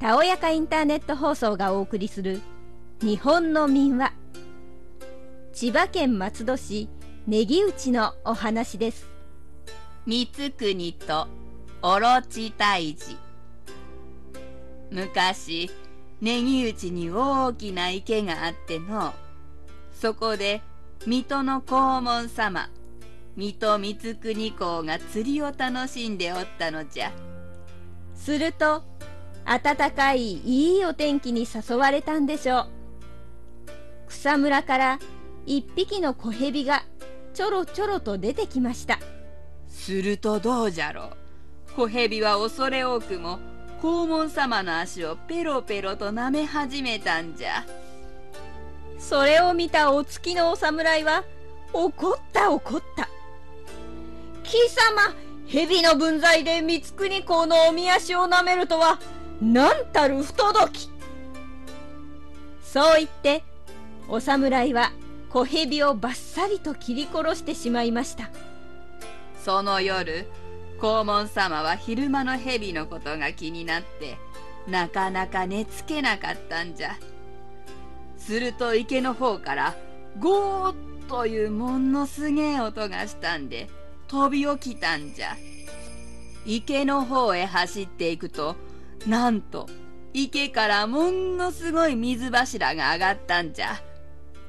たおやかインターネット放送がお送りする日本の民話。千葉県松戸市ネギ内のお話です。三国とオロチ退治昔ネギ内に大きな池があってのそこで水戸の黄門様水戸光国公が釣りを楽しんでおったのじゃ。すると暖かいいいお天気に誘われたんでしょう。草むらから一匹の小蛇がちょろちょろと出てきました。するとどうじゃろう。小蛇は恐れ多くも黄門様の足をペロペロと舐め始めたんじゃ。それを見たお月のお侍は怒った怒った。貴様蛇の分際で光国公のおみ足を舐めるとはなんたる不届き。そう言ってお侍は小蛇をバッサリと切り殺してしまいました。その夜黄門様は昼間の蛇のことが気になってなかなか寝つけなかったんじゃ。すると池の方からゴーッというものすげえ音がしたんで飛び起きたんじゃ。池の方へ走っていくとなんと池からものすごい水柱が上がったんじゃ。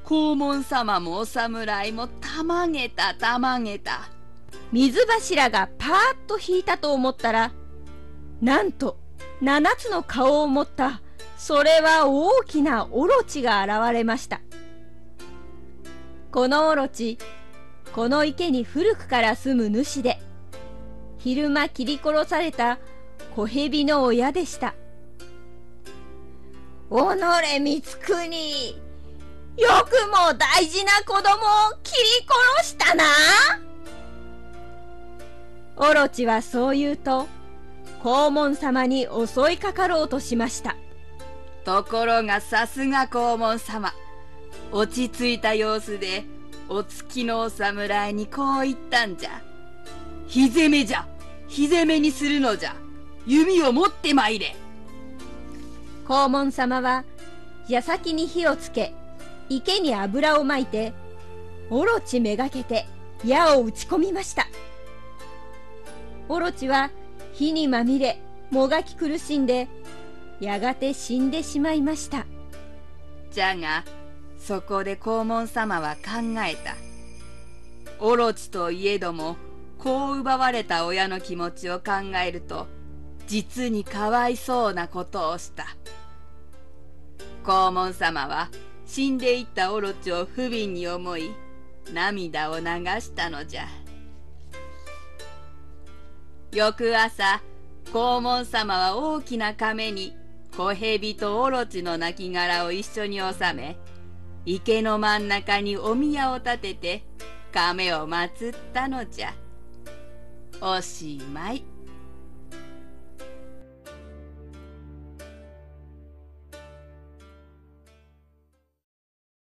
黄門様もお侍もたまげたたまげた。水柱がパーッと引いたと思ったらなんと7つの顔を持ったそれは大きなオロチが現れました。このオロチこの池に古くから住む主で昼間切り殺された小蛇の親でした。己光国よくも大事な子供を切り殺したな。オロチはそう言うと黄門様に襲いかかろうとしました。ところがさすが黄門様落ち着いた様子でお月のお侍にこう言ったんじゃ。火攻めじゃ。火攻めにするのじゃ。弓を持ってまいれ。黄門様は矢先に火をつけ池に油をまいてオロチめがけて矢を打ち込みました。オロチは火にまみれもがき苦しんでやがて死んでしまいました。じゃがそこで黄門様は考えた。オロチといえどもこう奪われた親の気持ちを考えると実にかわいそうなことをした。黄門様は死んでいったオロチを不憫に思い涙を流したのじゃ。翌朝黄門様は大きな亀に小蛇とオロチの亡骸を一緒に収め池の真ん中にお宮を建てて亀を祀ったのじゃ。おしまい。